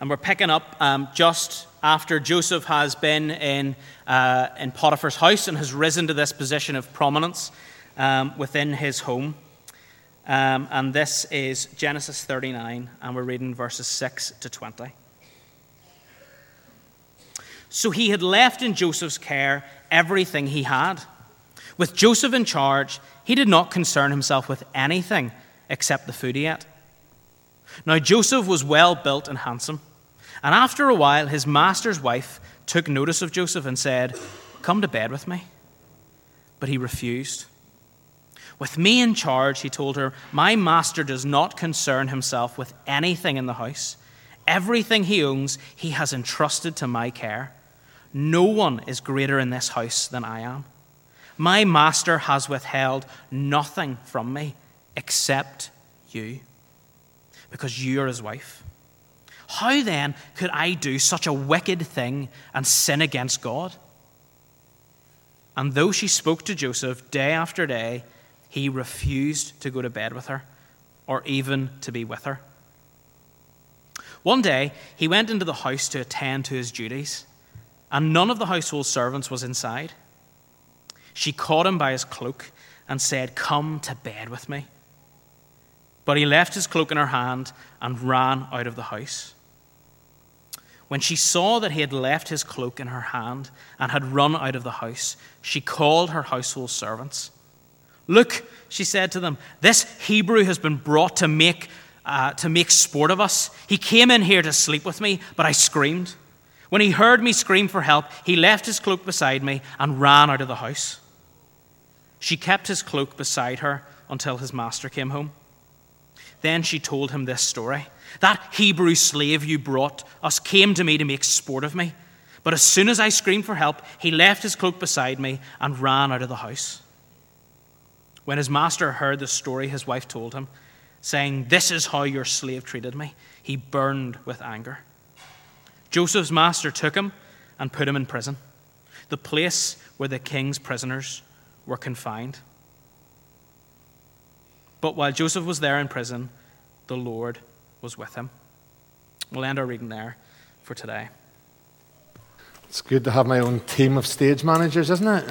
And we're picking up um, just after Joseph has been in, uh, in Potiphar's house and has risen to this position of prominence um, within his home. Um, and this is Genesis 39, and we're reading verses 6 to 20. So he had left in Joseph's care everything he had. With Joseph in charge, he did not concern himself with anything except the food he ate. Now, Joseph was well built and handsome. And after a while, his master's wife took notice of Joseph and said, Come to bed with me. But he refused. With me in charge, he told her, My master does not concern himself with anything in the house. Everything he owns, he has entrusted to my care. No one is greater in this house than I am. My master has withheld nothing from me except you, because you are his wife. How then could I do such a wicked thing and sin against God? And though she spoke to Joseph day after day, he refused to go to bed with her or even to be with her. One day, he went into the house to attend to his duties, and none of the household servants was inside. She caught him by his cloak and said, Come to bed with me. But he left his cloak in her hand and ran out of the house. When she saw that he had left his cloak in her hand and had run out of the house, she called her household servants. Look, she said to them, this Hebrew has been brought to make, uh, to make sport of us. He came in here to sleep with me, but I screamed. When he heard me scream for help, he left his cloak beside me and ran out of the house. She kept his cloak beside her until his master came home. Then she told him this story. That Hebrew slave you brought us came to me to make sport of me. But as soon as I screamed for help, he left his cloak beside me and ran out of the house. When his master heard the story his wife told him, saying, This is how your slave treated me, he burned with anger. Joseph's master took him and put him in prison, the place where the king's prisoners were confined. But while Joseph was there in prison, the Lord was with him. We'll end our reading there for today. It's good to have my own team of stage managers, isn't it?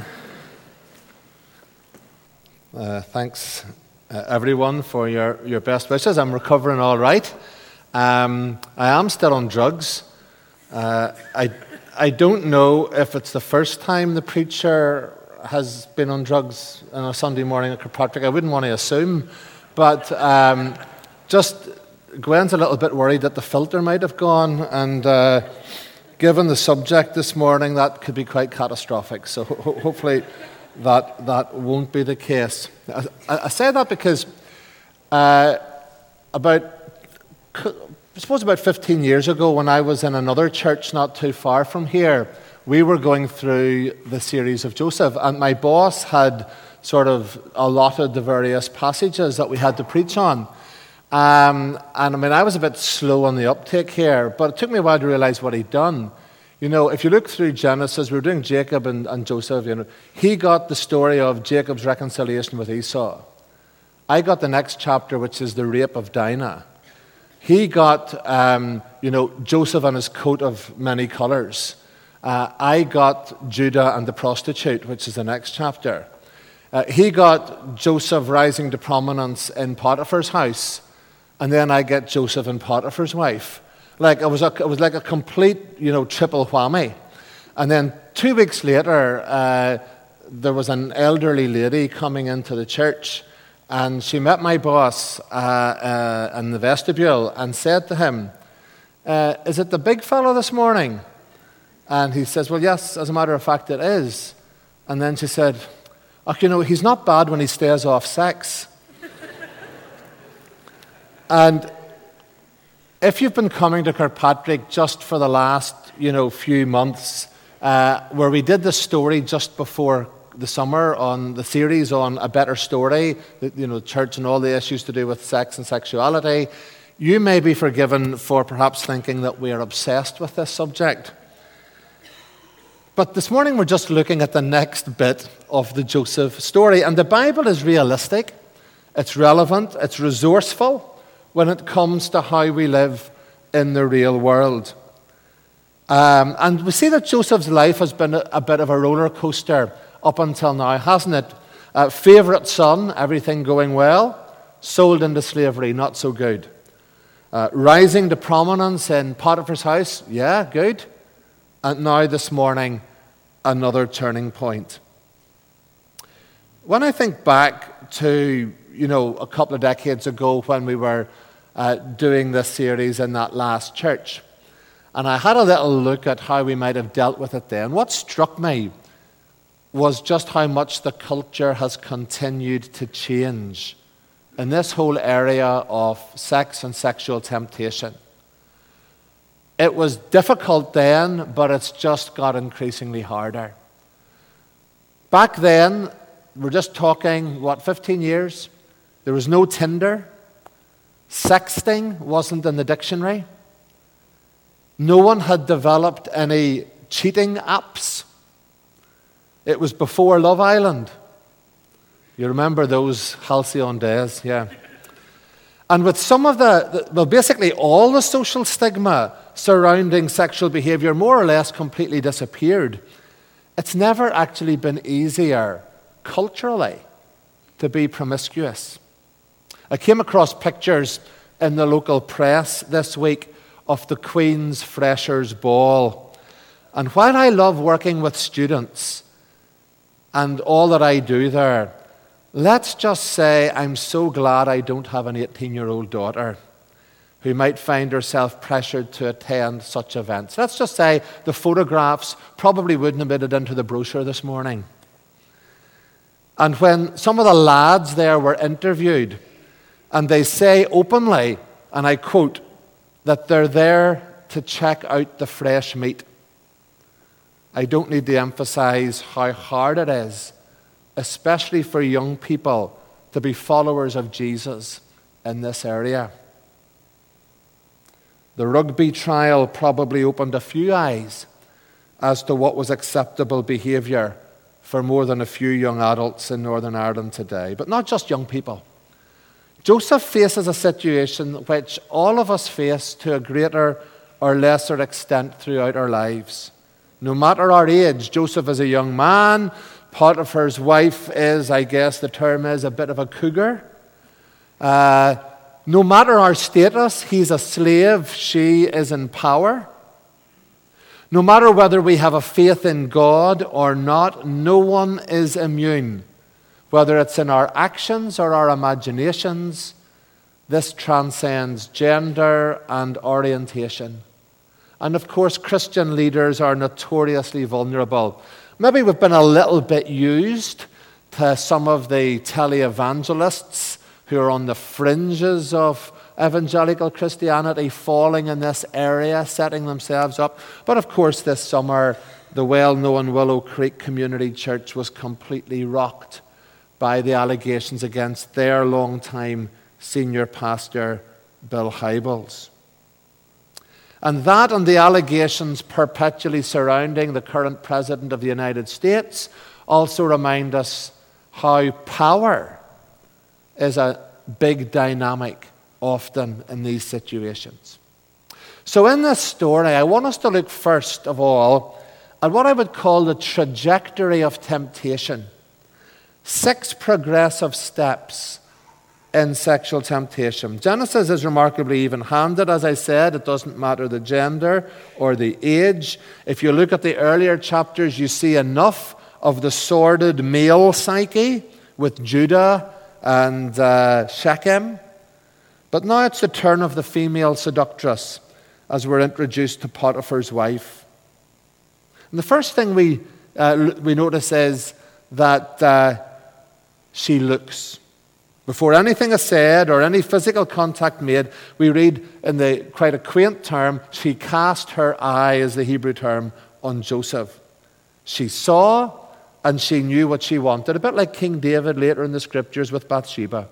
Uh, thanks, uh, everyone, for your, your best wishes. I'm recovering all right. Um, I am still on drugs. Uh, I, I don't know if it's the first time the preacher has been on drugs on a Sunday morning at Kirkpatrick. I wouldn't want to assume, but um, just Gwen's a little bit worried that the filter might have gone, and uh, given the subject this morning, that could be quite catastrophic. So ho- hopefully that, that won't be the case. I, I say that because uh, about, I suppose about 15 years ago, when I was in another church not too far from here, we were going through the series of Joseph, and my boss had sort of allotted the various passages that we had to preach on. Um, and I mean, I was a bit slow on the uptake here, but it took me a while to realize what he'd done. You know, if you look through Genesis, we were doing Jacob and, and Joseph, you know, he got the story of Jacob's reconciliation with Esau. I got the next chapter, which is the rape of Dinah. He got, um, you know, Joseph and his coat of many colors. Uh, I got Judah and the prostitute, which is the next chapter. Uh, he got Joseph rising to prominence in Potiphar's house, and then I get Joseph and Potiphar's wife. Like it was, a, it was like a complete, you know, triple whammy. And then two weeks later, uh, there was an elderly lady coming into the church, and she met my boss uh, uh in the vestibule and said to him, uh, "Is it the big fellow this morning?" And he says, Well, yes, as a matter of fact, it is. And then she said, Oh, you know, he's not bad when he stays off sex. and if you've been coming to Kirkpatrick just for the last, you know, few months, uh, where we did the story just before the summer on the series on a better story, you know, church and all the issues to do with sex and sexuality, you may be forgiven for perhaps thinking that we are obsessed with this subject. But this morning we're just looking at the next bit of the Joseph story. And the Bible is realistic, it's relevant, it's resourceful when it comes to how we live in the real world. Um, and we see that Joseph's life has been a, a, bit of a roller coaster up until now, hasn't it? Uh, favorite son, everything going well. Sold into slavery, not so good. Uh, rising to prominence in Potiphar's house, yeah, good. And now this morning, another turning point. When I think back to, you know, a couple of decades ago when we were uh, doing this series in that last church, and I had a little look at how we might have dealt with it then, what struck me was just how much the culture has continued to change in this whole area of sex and sexual temptation. It was difficult then, but it's just got increasingly harder. Back then, we're just talking, what, 15 years? There was no Tinder. Sexting wasn't in the dictionary. No one had developed any cheating apps. It was before Love Island. You remember those halcyon days, yeah. And with some of the, the, well, basically all the social stigma surrounding sexual behavior more or less completely disappeared, it's never actually been easier culturally to be promiscuous. I came across pictures in the local press this week of the Queen's Freshers' Ball. And while I love working with students and all that I do there, let's just say I'm so glad I don't have an 18 year old daughter who might find herself pressured to attend such events. Let's just say the photographs probably wouldn't have made it into the brochure this morning. And when some of the lads there were interviewed, and they say openly, and I quote, that they're there to check out the fresh meat. I don't need to emphasize how hard it is, especially for young people, to be followers of Jesus in this area. The rugby trial probably opened a few eyes as to what was acceptable behaviour for more than a few young adults in Northern Ireland today, but not just young people. Joseph faces a situation which all of us face to a greater or lesser extent throughout our lives. No matter our age, Joseph is a young man. Potiphar's wife is, I guess the term is, a bit of a cougar. Uh, no matter our status, he's a slave, she is in power. No matter whether we have a faith in God or not, no one is immune whether it's in our actions or our imaginations, this transcends gender and orientation. And of course, Christian leaders are notoriously vulnerable. Maybe we've been a little bit used to some of the televangelists who are on the fringes of evangelical Christianity falling in this area, setting themselves up. But of course, this summer, the well known Willow Creek Community Church was completely rocked by the allegations against their long-time senior pastor, Bill Hybels. And that and the allegations perpetually surrounding the current President of the United States also remind us how power is a big dynamic often in these situations. So, in this story, I want us to look first of all at what I would call the trajectory of temptation six progressive steps in sexual temptation. Genesis is remarkably even handed, as I said. It doesn't matter the gender or the age. If you look at the earlier chapters, you see enough of the sordid male psyche with Judah and uh, Shechem. But now it's the turn of the female seductress as we're introduced to Potiphar's wife. And the first thing we, uh, we notice is that uh, she looks. Before anything is said or any physical contact made, we read in the quite a quaint term, she cast her eye, is the Hebrew term, on Joseph. She saw and she knew what she wanted, a bit like King David later in the scriptures with Bathsheba.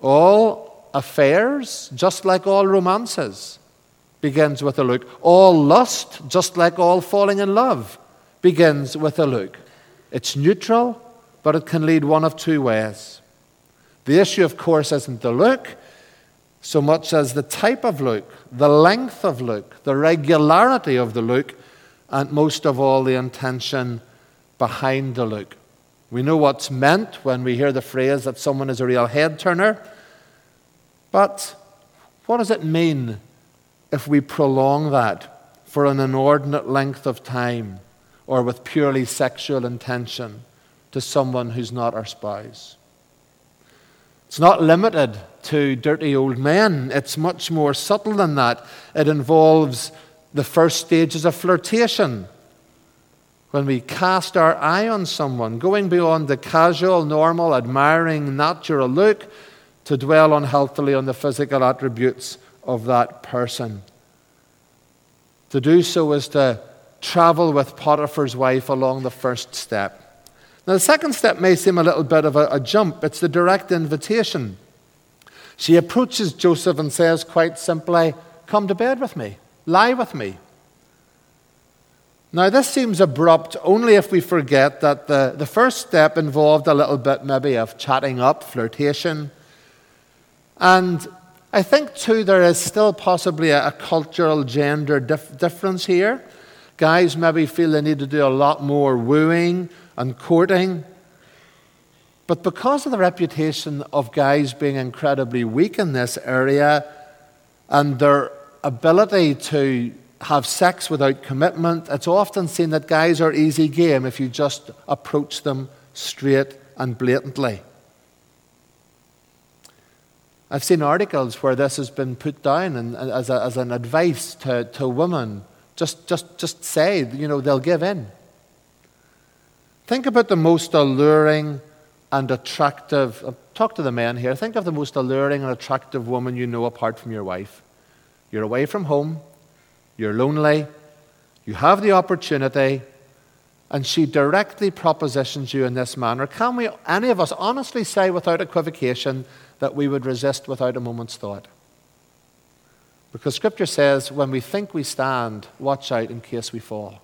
All affairs, just like all romances, begins with a look. All lust, just like all falling in love, begins with a look. It's neutral, but it can lead one of two ways. The issue, of course, isn't the look. so much as the type of look, the length of look, the regularity of the look, and most of all, the intention behind the look. We know what's meant when we hear the phrase that someone is a real head turner, but what does it mean if we prolong that for an inordinate length of time or with purely sexual intention to someone who's not our spouse? It's not limited to dirty old men, it's much more subtle than that. It involves the first stages of flirtation. When we cast our eye on someone, going beyond the casual, normal, admiring, natural look to dwell unhealthily on the physical attributes of that person. To do so is to travel with Potiphar's wife along the first step. Now, the second step may seem a little bit of a, a jump. It's the direct invitation. She approaches Joseph and says quite simply, Come to bed with me, lie with me. Now, this seems abrupt only if we forget that the, the first step involved a little bit maybe of chatting up, flirtation. And I think, too, there is still possibly a, a cultural gender dif- difference here. Guys maybe feel they need to do a lot more wooing and courting. But because of the reputation of guys being incredibly weak in this area and their ability to have sex without commitment, it's often seen that guys are easy game if you just approach them straight and blatantly. I've seen articles where this has been put down and, as, a, as an advice to, to women. Just, just, just say, you know, they'll give in. Think about the most alluring and attractive, uh, talk to the men here. Think of the most alluring and attractive woman you know apart from your wife. You're away from home, you're lonely, you have the opportunity, and she directly propositions you in this manner. Can we, any of us, honestly say without equivocation that we would resist without a moment's thought? Because Scripture says, when we think we stand, watch out in case we fall.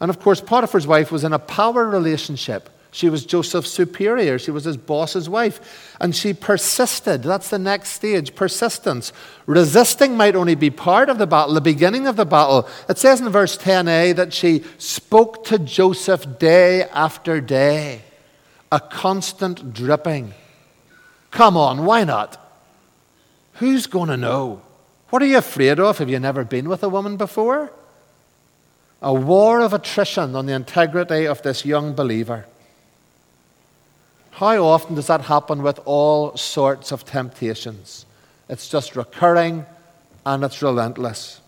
And of course, Potiphar's wife was in a power relationship she was Joseph's superior. She was his boss's wife. And she persisted. That's the next stage persistence. Resisting might only be part of the battle, the beginning of the battle. It says in verse 10a that she spoke to Joseph day after day, a constant dripping. Come on, why not? Who's going to know? What are you afraid of? Have you never been with a woman before? A war of attrition on the integrity of this young believer. How often does that happen with all sorts of temptations? It's just recurring and it's relentless.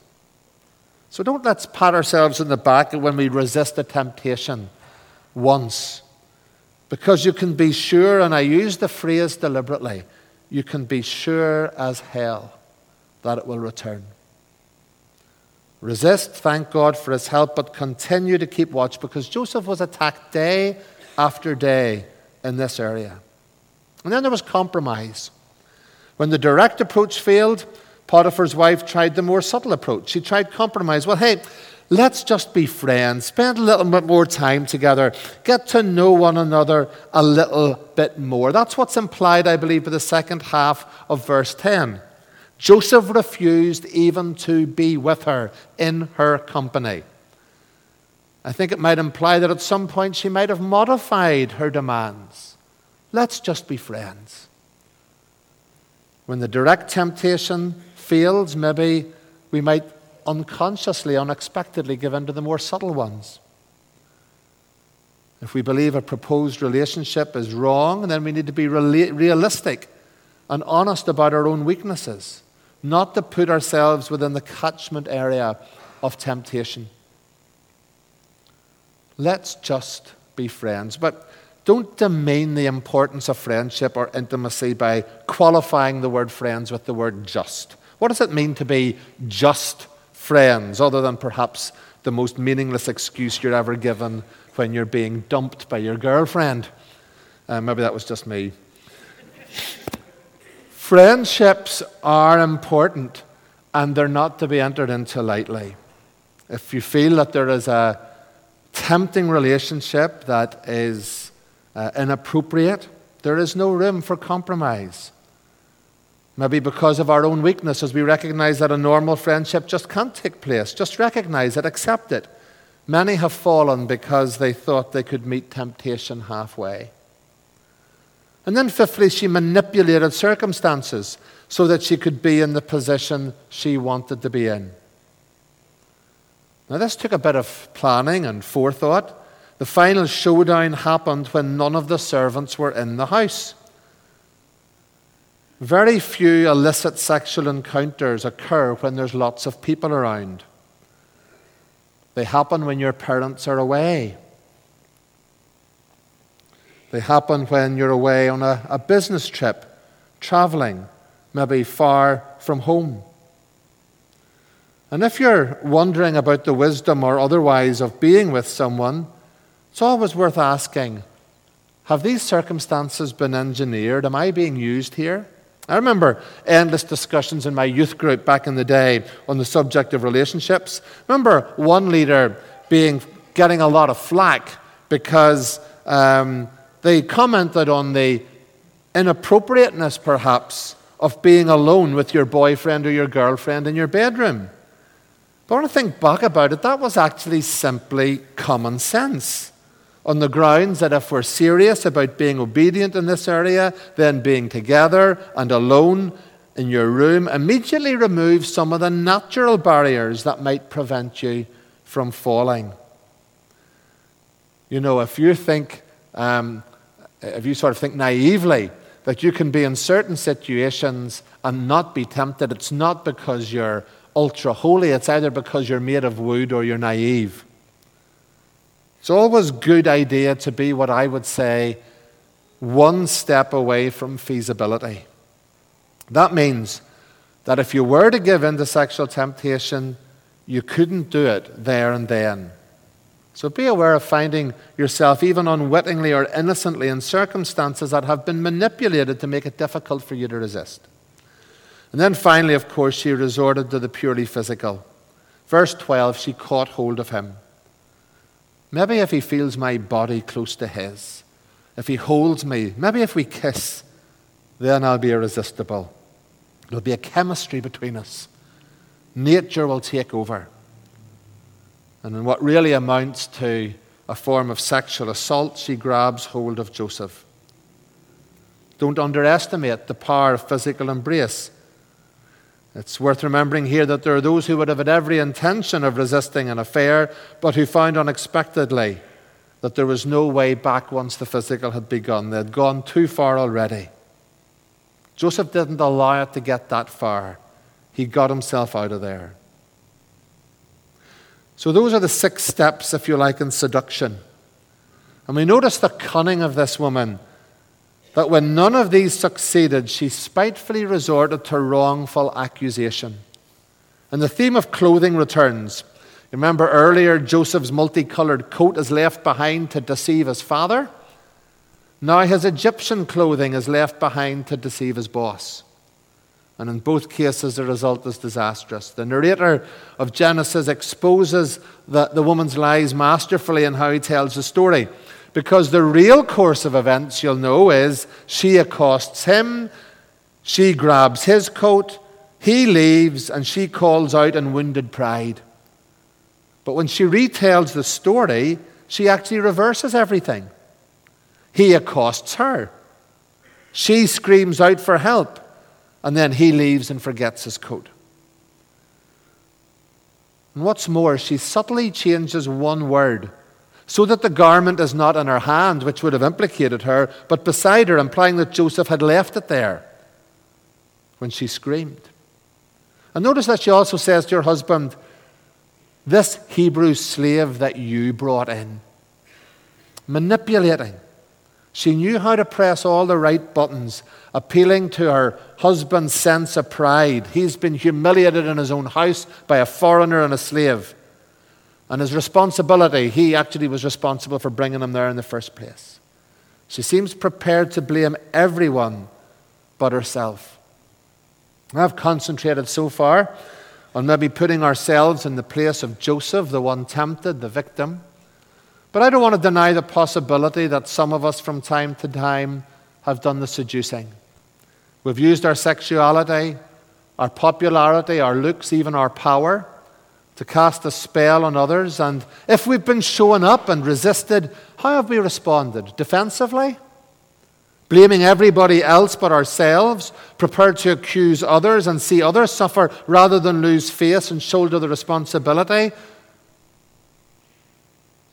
So don't let's pat ourselves in the back when we resist a temptation once. Because you can be sure, and I use the phrase deliberately, you can be sure as hell that it will return. Resist, thank God for his help, but continue to keep watch because Joseph was attacked day after day in this area. And then there was compromise. When the direct approach failed, Potiphar's wife tried the more subtle approach. She tried compromise. Well, hey, let's just be friends, spend a little bit more time together, get to know one another a little bit more. That's what's implied, I believe, by the second half of verse 10. Joseph refused even to be with her in her company. I think it might imply that at some point she might have modified her demands. Let's just be friends. When the direct temptation fails, maybe we might unconsciously, unexpectedly give in to the more subtle ones. If we believe a proposed relationship is wrong, then we need to be realistic and honest about our own weaknesses, not to put ourselves within the catchment area of temptation. Let's just be friends. But don't demean the importance of friendship or intimacy by qualifying the word friends with the word just. What does it mean to be just friends, other than perhaps the most meaningless excuse you're ever given when you're being dumped by your girlfriend? Uh, maybe that was just me. Friendships are important and they're not to be entered into lightly. If you feel that there is a tempting relationship that is uh, inappropriate, there is no room for compromise. Maybe because of our own weakness, as we recognize that a normal friendship just can't take place. Just recognize it, accept it. Many have fallen because they thought they could meet temptation halfway. And then, fifthly, she manipulated circumstances so that she could be in the position she wanted to be in. Now, this took a bit of planning and forethought. The final showdown happened when none of the servants were in the house. Very few illicit sexual encounters occur when there's lots of people around. They happen when your parents are away. They happen when you're away on a, a business trip, traveling, maybe far from home. And if you're wondering about the wisdom or otherwise of being with someone, it's always worth asking Have these circumstances been engineered? Am I being used here? I remember endless discussions in my youth group back in the day on the subject of relationships. Remember one leader being getting a lot of flack because um, they commented on the inappropriateness, perhaps, of being alone with your boyfriend or your girlfriend in your bedroom. But when I think back about it, that was actually simply common sense. On the grounds that if we're serious about being obedient in this area, then being together and alone in your room immediately removes some of the natural barriers that might prevent you from falling. You know, if you think, um, if you sort of think naively that you can be in certain situations and not be tempted, it's not because you're ultra holy, it's either because you're made of wood or you're naive. It's always a good idea to be what I would say one step away from feasibility. That means that if you were to give in to sexual temptation, you couldn't do it there and then. So be aware of finding yourself, even unwittingly or innocently, in circumstances that have been manipulated to make it difficult for you to resist. And then finally, of course, she resorted to the purely physical. Verse 12, she caught hold of him. Maybe if he feels my body close to his, if he holds me, maybe if we kiss, then I'll be irresistible. There'll be a chemistry between us. Nature will take over. And in what really amounts to a form of sexual assault, she grabs hold of Joseph. Don't underestimate the power of physical embrace. It's worth remembering here that there are those who would have had every intention of resisting an affair, but who found unexpectedly that there was no way back once the physical had begun. They had gone too far already. Joseph didn't allow it to get that far, he got himself out of there. So, those are the six steps, if you like, in seduction. And we notice the cunning of this woman that when none of these succeeded, she spitefully resorted to wrongful accusation. And the theme of clothing returns. Remember earlier, Joseph's multicolored coat is left behind to deceive his father. Now his Egyptian clothing is left behind to deceive his boss. And in both cases, the result is disastrous. The narrator of Genesis exposes the, the woman's lies masterfully in how he tells the story. Because the real course of events, you'll know, is she accosts him, she grabs his coat, he leaves, and she calls out in wounded pride. But when she retells the story, she actually reverses everything. He accosts her. She screams out for help and then he leaves and forgets his coat. And what's more, she subtly changes one word so that the garment is not in her hand, which would have implicated her, but beside her, implying that Joseph had left it there when she screamed. And notice that she also says to her husband, This Hebrew slave that you brought in, manipulating. She knew how to press all the right buttons, appealing to her husband's sense of pride. He's been humiliated in his own house by a foreigner and a slave. And his responsibility, he actually was responsible for bringing him there in the first place. She seems prepared to blame everyone but herself. I've concentrated so far on maybe putting ourselves in the place of Joseph, the one tempted, the victim. But I don't want to deny the possibility that some of us from time to time have done the seducing. We've used our sexuality, our popularity, our looks, even our power to cast a spell on others. And if we've been showing up and resisted, how have we responded? Defensively? Blaming everybody else but ourselves, prepared to accuse others and see others suffer rather than lose face and shoulder the responsibility?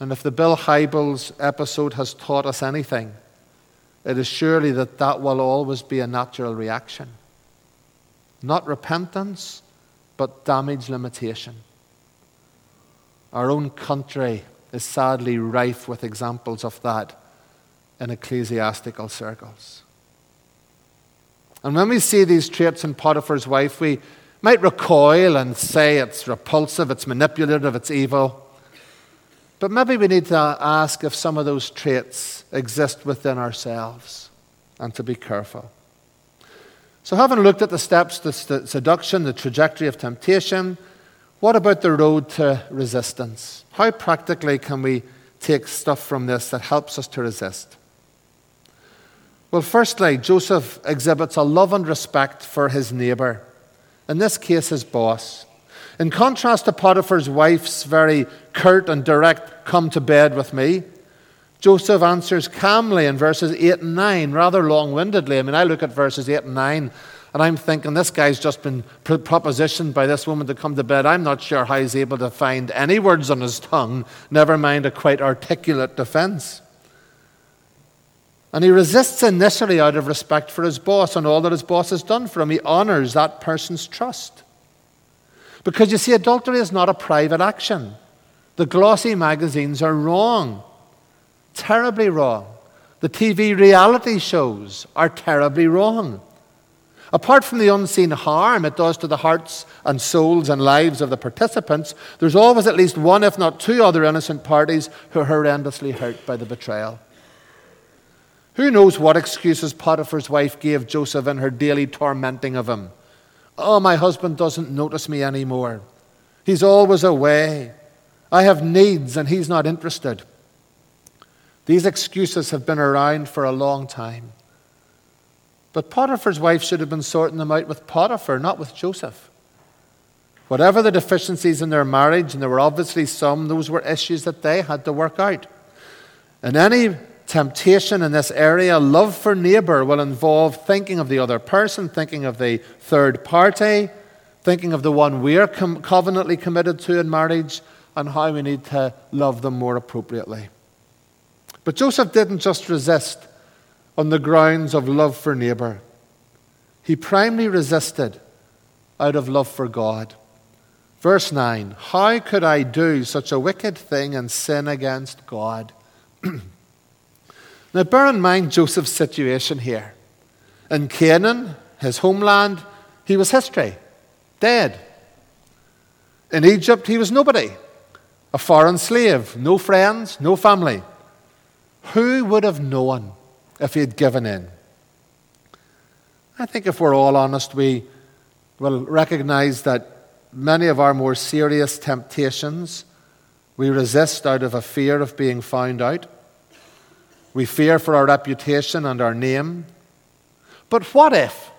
And if the Bill Hybels episode has taught us anything, it is surely that that will always be a natural reaction. Not repentance, but damage limitation. Our own country is sadly rife with examples of that in ecclesiastical circles. And when we see these traits in Potiphar's wife, we might recoil and say it's repulsive, it's manipulative, it's evil. But maybe we need to ask if some of those traits exist within ourselves and to be careful. So, having looked at the steps to seduction, the trajectory of temptation, what about the road to resistance? How practically can we take stuff from this that helps us to resist? Well, firstly, Joseph exhibits a love and respect for his neighbor, in this case, his boss. In contrast to Potiphar's wife's very curt and direct, come to bed with me, Joseph answers calmly in verses 8 and 9, rather long windedly. I mean, I look at verses 8 and 9 and I'm thinking, this guy's just been propositioned by this woman to come to bed. I'm not sure how he's able to find any words on his tongue, never mind a quite articulate defense. And he resists initially out of respect for his boss and all that his boss has done for him. He honors that person's trust. Because you see, adultery is not a private action. The glossy magazines are wrong, terribly wrong. The TV reality shows are terribly wrong. Apart from the unseen harm it does to the hearts and souls and lives of the participants, there's always at least one, if not two, other innocent parties who are horrendously hurt by the betrayal. Who knows what excuses Potiphar's wife gave Joseph in her daily tormenting of him? Oh, my husband doesn't notice me anymore. He's always away. I have needs and he's not interested. These excuses have been around for a long time. But Potiphar's wife should have been sorting them out with Potiphar, not with Joseph. Whatever the deficiencies in their marriage, and there were obviously some, those were issues that they had to work out. And any temptation in this area, love for neighbor, will involve thinking of the other person, thinking of the third party, thinking of the one we're com- covenantly committed to in marriage, and how we need to love them more appropriately. But Joseph didn't just resist on the grounds of love for neighbor. He primarily resisted out of love for God. Verse 9 How could I do such a wicked thing and sin against God? now, bear in mind Joseph's situation here. In Canaan, his homeland, he was history, dead. In Egypt, he was nobody, a foreign slave, no friends, no family. Who would have known if he had given in. I think if we're all honest, we will recognize that many of our more serious temptations we resist out of a fear of being found out. We fear for our reputation and our name. But what if?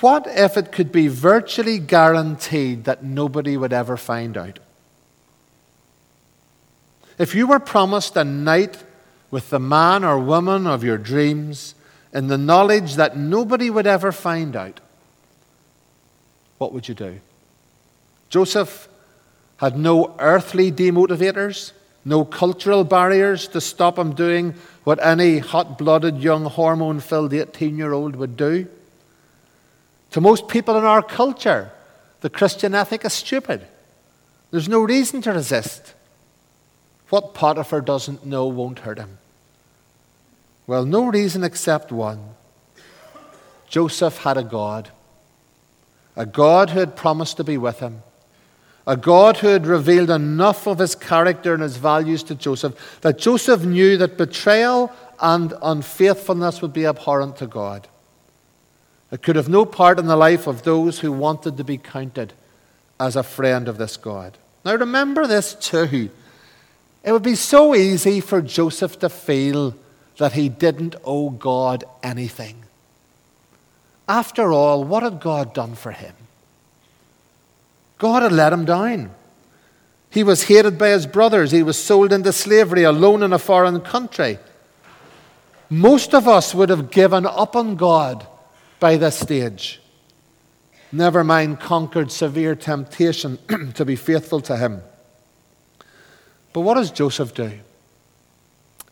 What if it could be virtually guaranteed that nobody would ever find out? If you were promised a night with the man or woman of your dreams in the knowledge that nobody would ever find out, what would you do? Joseph had no earthly demotivators, no cultural barriers to stop him doing what any hot blooded, young, hormone filled 18 year old would do. To most people in our culture, the Christian ethic is stupid. There's no reason to resist. What Potiphar doesn't know won't hurt him. Well, no reason except one. Joseph had a God, a God who had promised to be with him, a God who had revealed enough of his character and his values to Joseph that Joseph knew that betrayal and unfaithfulness would be abhorrent to God. It could have no part in the life of those who wanted to be counted as a friend of this God. Now remember this too. It would be so easy for Joseph to feel that he didn't owe God anything. After all, what had God done for him? God had let him down. He was hated by his brothers. He was sold into slavery alone in a foreign country. Most of us would have given up on God by this stage. Never mind conquered severe temptation to be faithful to him. But what does Joseph do?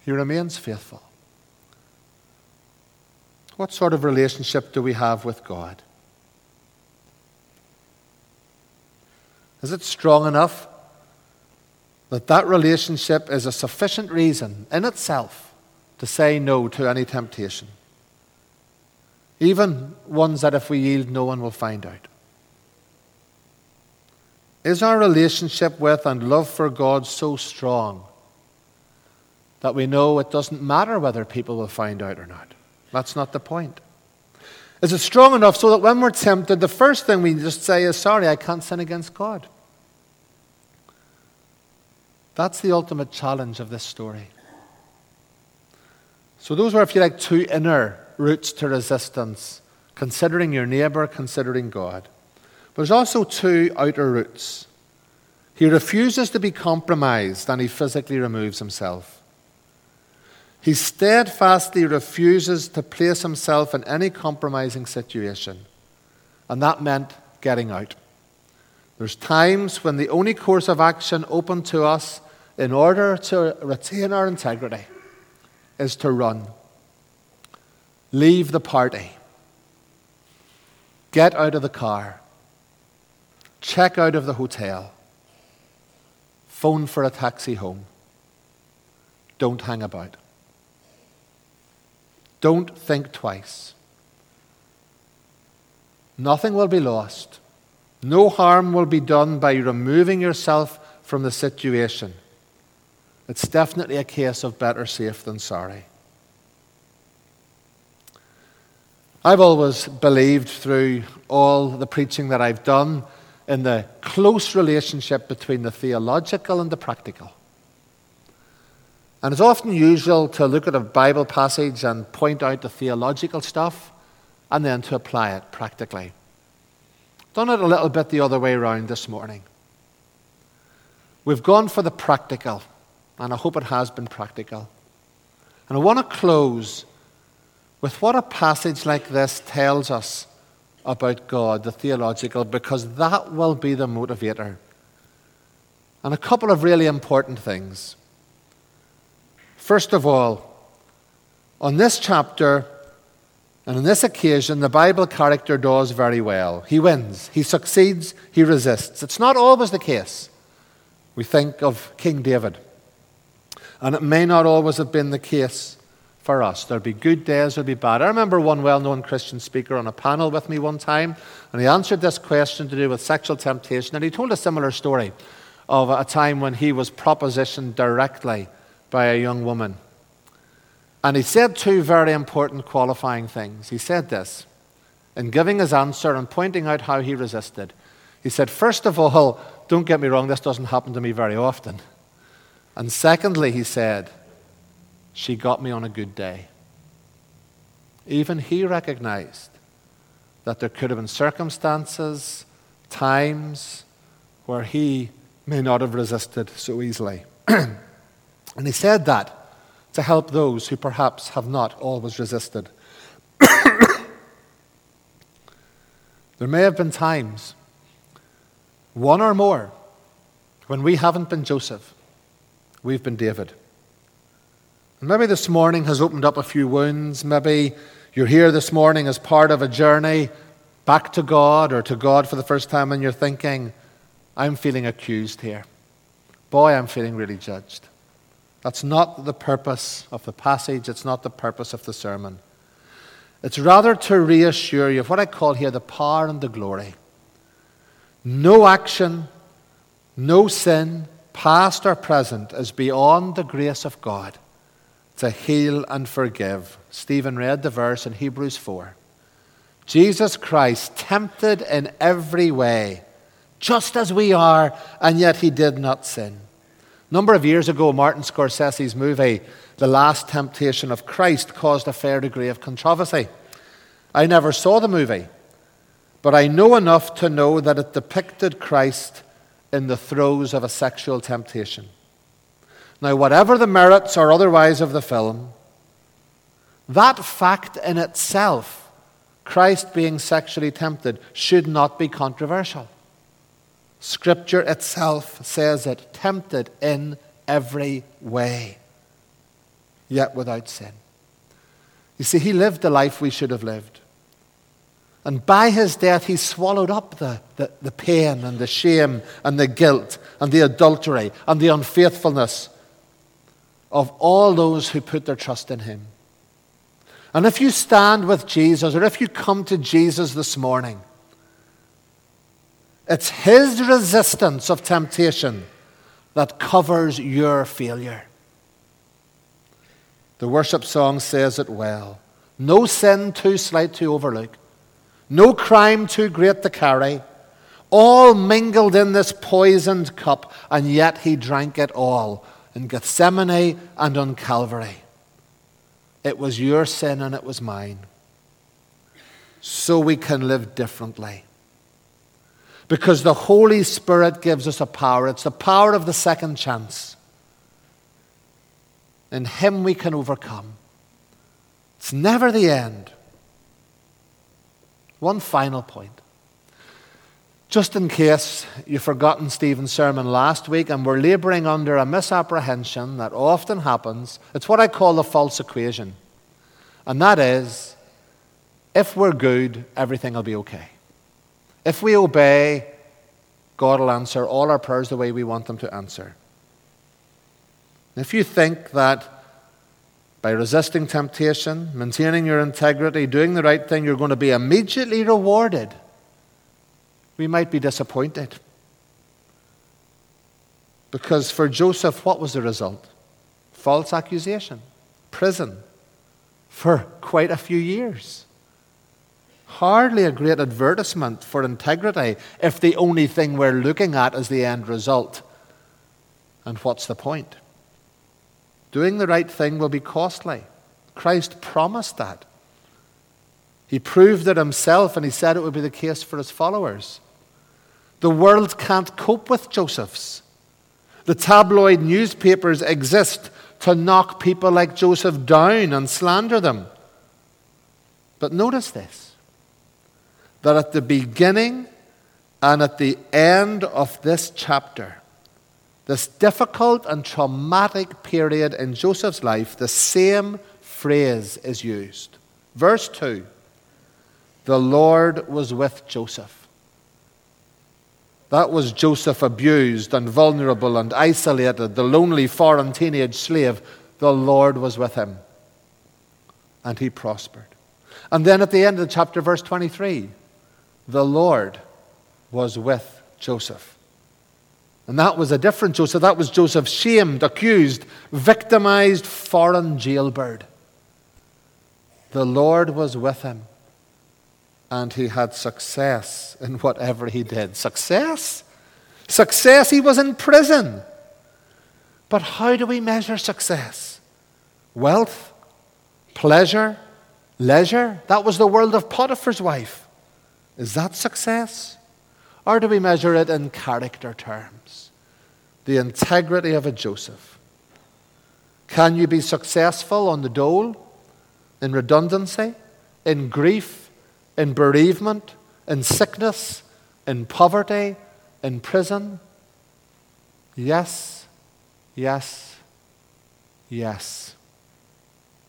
He remains faithful. What sort of relationship do we have with God? Is it strong enough that that relationship is a sufficient reason in itself to say no to any temptation? Even ones that if we yield, no one will find out. Is our relationship with and love for God so strong that we know it doesn't matter whether people will find out or not? That's not the point. Is it strong enough so that when we're tempted, the first thing we just say is, Sorry, I can't sin against God? That's the ultimate challenge of this story. So, those are, if you like, two inner routes to resistance considering your neighbor, considering God. But there's also two outer routes. He refuses to be compromised and he physically removes himself. He steadfastly refuses to place himself in any compromising situation. And that meant getting out. There's times when the only course of action open to us in order to retain our integrity is to run. Leave the party. Get out of the car. Check out of the hotel. Phone for a taxi home. Don't hang about. Don't think twice. Nothing will be lost. No harm will be done by removing yourself from the situation. It's definitely a case of better safe than sorry. I've always believed through all the preaching that I've done in the close relationship between the theological and the practical. And it's often usual to look at a Bible passage and point out the theological stuff and then to apply it practically. Done it a little bit the other way around this morning. We've gone for the practical, and I hope it has been practical. And I want to close with what a passage like this tells us about God, the theological, because that will be the motivator. And a couple of really important things. First of all, on this chapter and on this occasion, the Bible character does very well. He wins, he succeeds, he resists. It's not always the case. We think of King David, and it may not always have been the case for us. There'll be good days, there'll be bad. I remember one well known Christian speaker on a panel with me one time, and he answered this question to do with sexual temptation, and he told a similar story of a time when he was propositioned directly by a young woman. And he said two very important qualifying things. He said this in giving his answer and pointing out how he resisted. He said, First of all, don't get me wrong, this doesn't happen to me very often. And secondly, he said, she got me on a good day. Even he recognized that there could have been circumstances, times where he may not have resisted so easily. and he said that to help those who perhaps have not always resisted. there may have been times, one or more, when we haven't been Joseph, we've been David. Maybe this morning has opened up a few wounds. Maybe you're here this morning as part of a journey back to God or to God for the first time and you're thinking, I'm feeling accused here. Boy, I'm feeling really judged. That's not the purpose of the passage, it's not the purpose of the sermon. It's rather to reassure you of what I call here the power and the glory. No action, no sin, past or present, is beyond the grace of God to heal and forgive. Stephen read the verse in Hebrews 4. Jesus Christ tempted in every way, just as we are, and yet he did not sin. A number of years ago, Martin Scorsese's movie, The Last Temptation of Christ, caused a fair degree of controversy. I never saw the movie, but I know enough to know that it depicted Christ in the throes of a sexual temptation. Now, whatever the merits or otherwise of the film, that fact in itself, Christ being sexually tempted, should not be controversial. Scripture itself says it tempted in every way, yet without sin. You see, he lived the life we should have lived. And by his death, he swallowed up the, the, the, pain and the shame and the guilt and the adultery and the unfaithfulness of all those who put their trust in him. And if you stand with Jesus, or if you come to Jesus this morning, it's his resistance of temptation that covers your failure. The worship song says it well. No sin too slight to overlook, no crime too great to carry, all mingled in this poisoned cup, and yet he drank it all in Gethsemane and on Calvary. It was your sin and it was mine. So we can live differently. Because the Holy Spirit gives us a power. It's the power of the second chance. In Him we can overcome. It's never the end. One final point. Just in case you've forgotten Stephen's sermon last week and we're laboring under a misapprehension that often happens, it's what I call the false equation. And that is if we're good, everything will be okay. If we obey, God will answer all our prayers the way we want them to answer. If you think that by resisting temptation, maintaining your integrity, doing the right thing, you're going to be immediately rewarded we might be disappointed. Because for Joseph, what was the result? False accusation, prison for quite a few years. Hardly a great advertisement for integrity if the only thing we're looking at is the end result. And what's the point? Doing the right thing will be costly. Christ promised that. He proved it himself and he said it would be the case for his followers. The world can't cope with Joseph's. The tabloid newspapers exist to knock people like Joseph down and slander them. But notice this that at the beginning and at the end of this chapter, this difficult and traumatic period in Joseph's life, the same phrase is used. Verse 2 The Lord was with Joseph. That was Joseph abused and vulnerable and isolated, the lonely foreign teenage slave. The Lord was with him. And he prospered. And then at the end of the chapter, verse 23, the Lord was with Joseph. And that was a different Joseph. That was Joseph, shamed, accused, victimized, foreign jailbird. The Lord was with him and he had success in whatever he did. Success? Success, he was in prison. But how do we measure success? Wealth? Pleasure? Leisure? That was the world of Potiphar's wife. Is that success? Or do we measure it in character terms? The integrity of a Joseph. Can you be successful on the dole, in redundancy, in grief, in bereavement, in sickness, in poverty, in prison? Yes, yes, yes.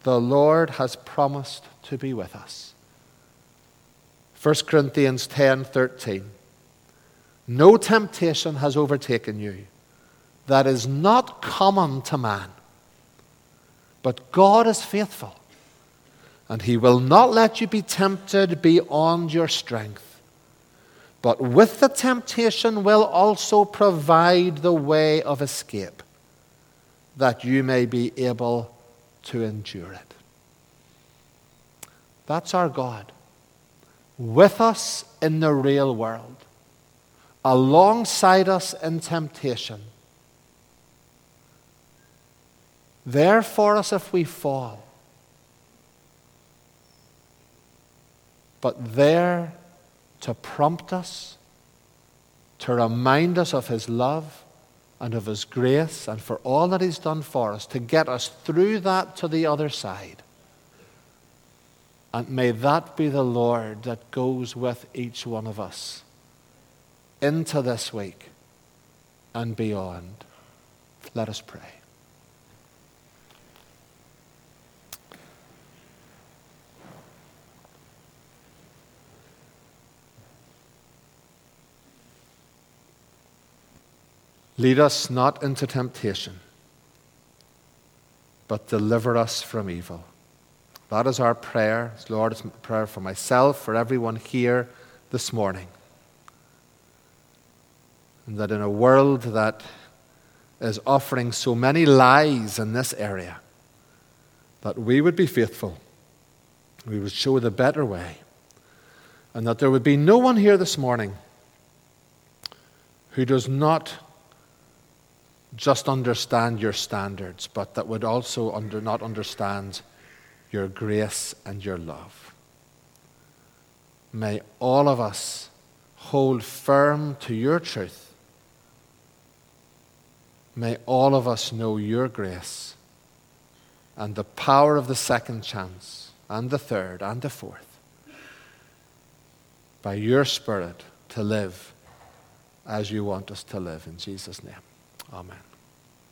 The Lord has promised to be with us. 1 Corinthians 10 13. No temptation has overtaken you that is not common to man. But God is faithful and he will not let you be tempted beyond your strength. But with the temptation will also provide the way of escape, that you may be able to endure it. That's our God. With us in the real world, alongside us in temptation. There for us if we fall but there to prompt us, to remind us of His love and of His grace and for all that He's done for us, to get us through that to the other side. And may that be the Lord that goes with each one of us into this week and beyond. Let us pray. Lead us not into temptation, but deliver us from evil. That is our prayer. Lord, it's a prayer for myself, for everyone here this morning. And that in a world that is offering so many lies in this area, that we would be faithful. We would show the better way. And that there would be no one here this morning who does not just understand your standards, but that would also under, not understand your grace and your love. May all of us hold firm to your truth. May all of us know your grace and the power of the second chance, and the third, and the fourth. By your Spirit to live as you want us to live. In Jesus' name. Amen.